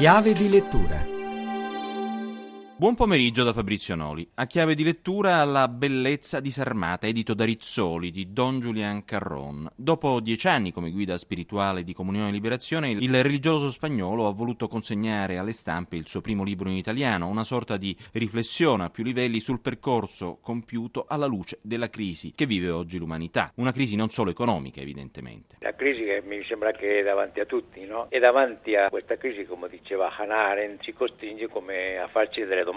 Chiave di lettura Buon pomeriggio da Fabrizio Noli. A chiave di lettura La bellezza disarmata, edito da Rizzoli di Don Julian Carron. Dopo dieci anni come guida spirituale di Comunione e Liberazione, il religioso spagnolo ha voluto consegnare alle stampe il suo primo libro in italiano, una sorta di riflessione a più livelli sul percorso compiuto alla luce della crisi che vive oggi l'umanità. Una crisi non solo economica, evidentemente. La crisi che mi sembra che è davanti a tutti, no? E davanti a questa crisi, come diceva Hannah Arendt, ci costringe come a farci delle domande.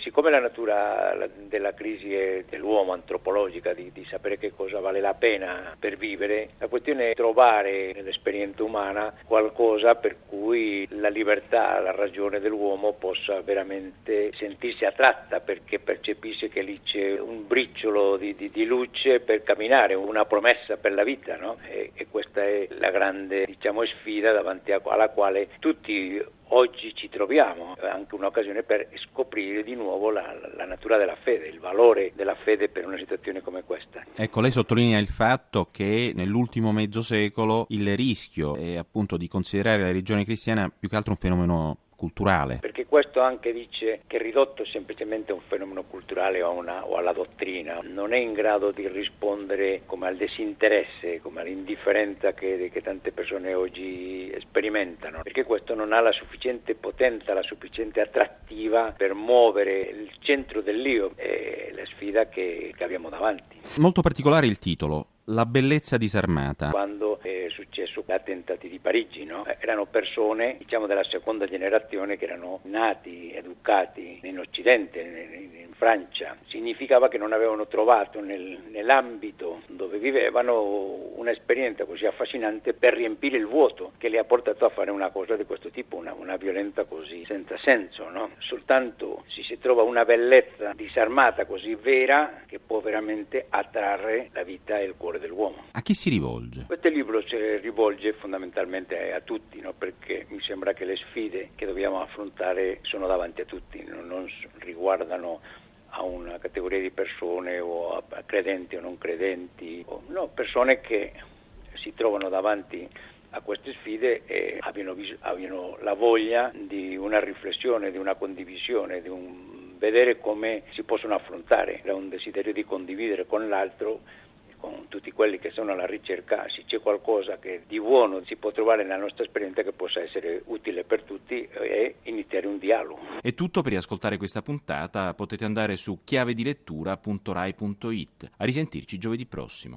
Siccome la natura della crisi dell'uomo antropologica, di, di, sapere che cosa vale la pena per vivere, la questione è trovare nell'esperienza umana qualcosa per cui la libertà, la ragione dell'uomo possa veramente sentirsi attratta perché percepisce che lì c'è un briciolo di, di, di luce per camminare, una promessa per la vita. No? E, e questa è la grande diciamo, sfida davanti alla quale tutti oggi ci troviamo, è anche un'occasione per scoprire di nuovo la, la, natura della fede, il valore della fede per una situazione come questa. Ecco, lei sottolinea il fatto che nell'ultimo mezzo secolo il rischio è appunto di considerare la religione cristiana più che altro un fenomeno culturale. Perché questo anche dice che ridotto semplicemente a un fenomeno culturale o, una, o, alla dottrina, non è in grado di rispondere come al disinteresse, come all'indifferenza che, che tante persone oggi sperimentano, perché questo non ha la sufficiente potenza, la sufficiente attrattiva per muovere il centro dell'io e la sfida che, che abbiamo davanti. Molto particolare il titolo, La bellezza disarmata. Quando successo l'attentati di Parigi, no? erano persone diciamo della seconda generazione che erano nati, educati in Occidente, in, Francia, significava che non avevano trovato nel, nell'ambito dove vivevano un'esperienza così affascinante per riempire il vuoto che li ha portato a fare una cosa di questo tipo, una, una violenza così senza senso. No? Soltanto se si trova una bellezza disarmata così vera che può veramente attrarre la vita e il cuore dell'uomo. A chi si rivolge? Questo libro si rivolge fondamentalmente a tutti, no? perché mi sembra che le sfide che dobbiamo affrontare sono davanti a tutti, non, non riguardano a una categoria di persone o a, credenti o non credenti, o, no, persone che si trovano davanti a queste sfide e abbiano, abbiano, la voglia di una riflessione, di una condivisione, di un vedere come si possono affrontare, da un desiderio di condividere con l'altro con tutti quelli che sono alla ricerca, se c'è qualcosa che di buono si può trovare nella nostra esperienza che possa essere utile per tutti e iniziare un dialogo. È tutto per riascoltare questa puntata, potete andare su chiavedilettura.rai.it. A risentirci giovedì prossimo.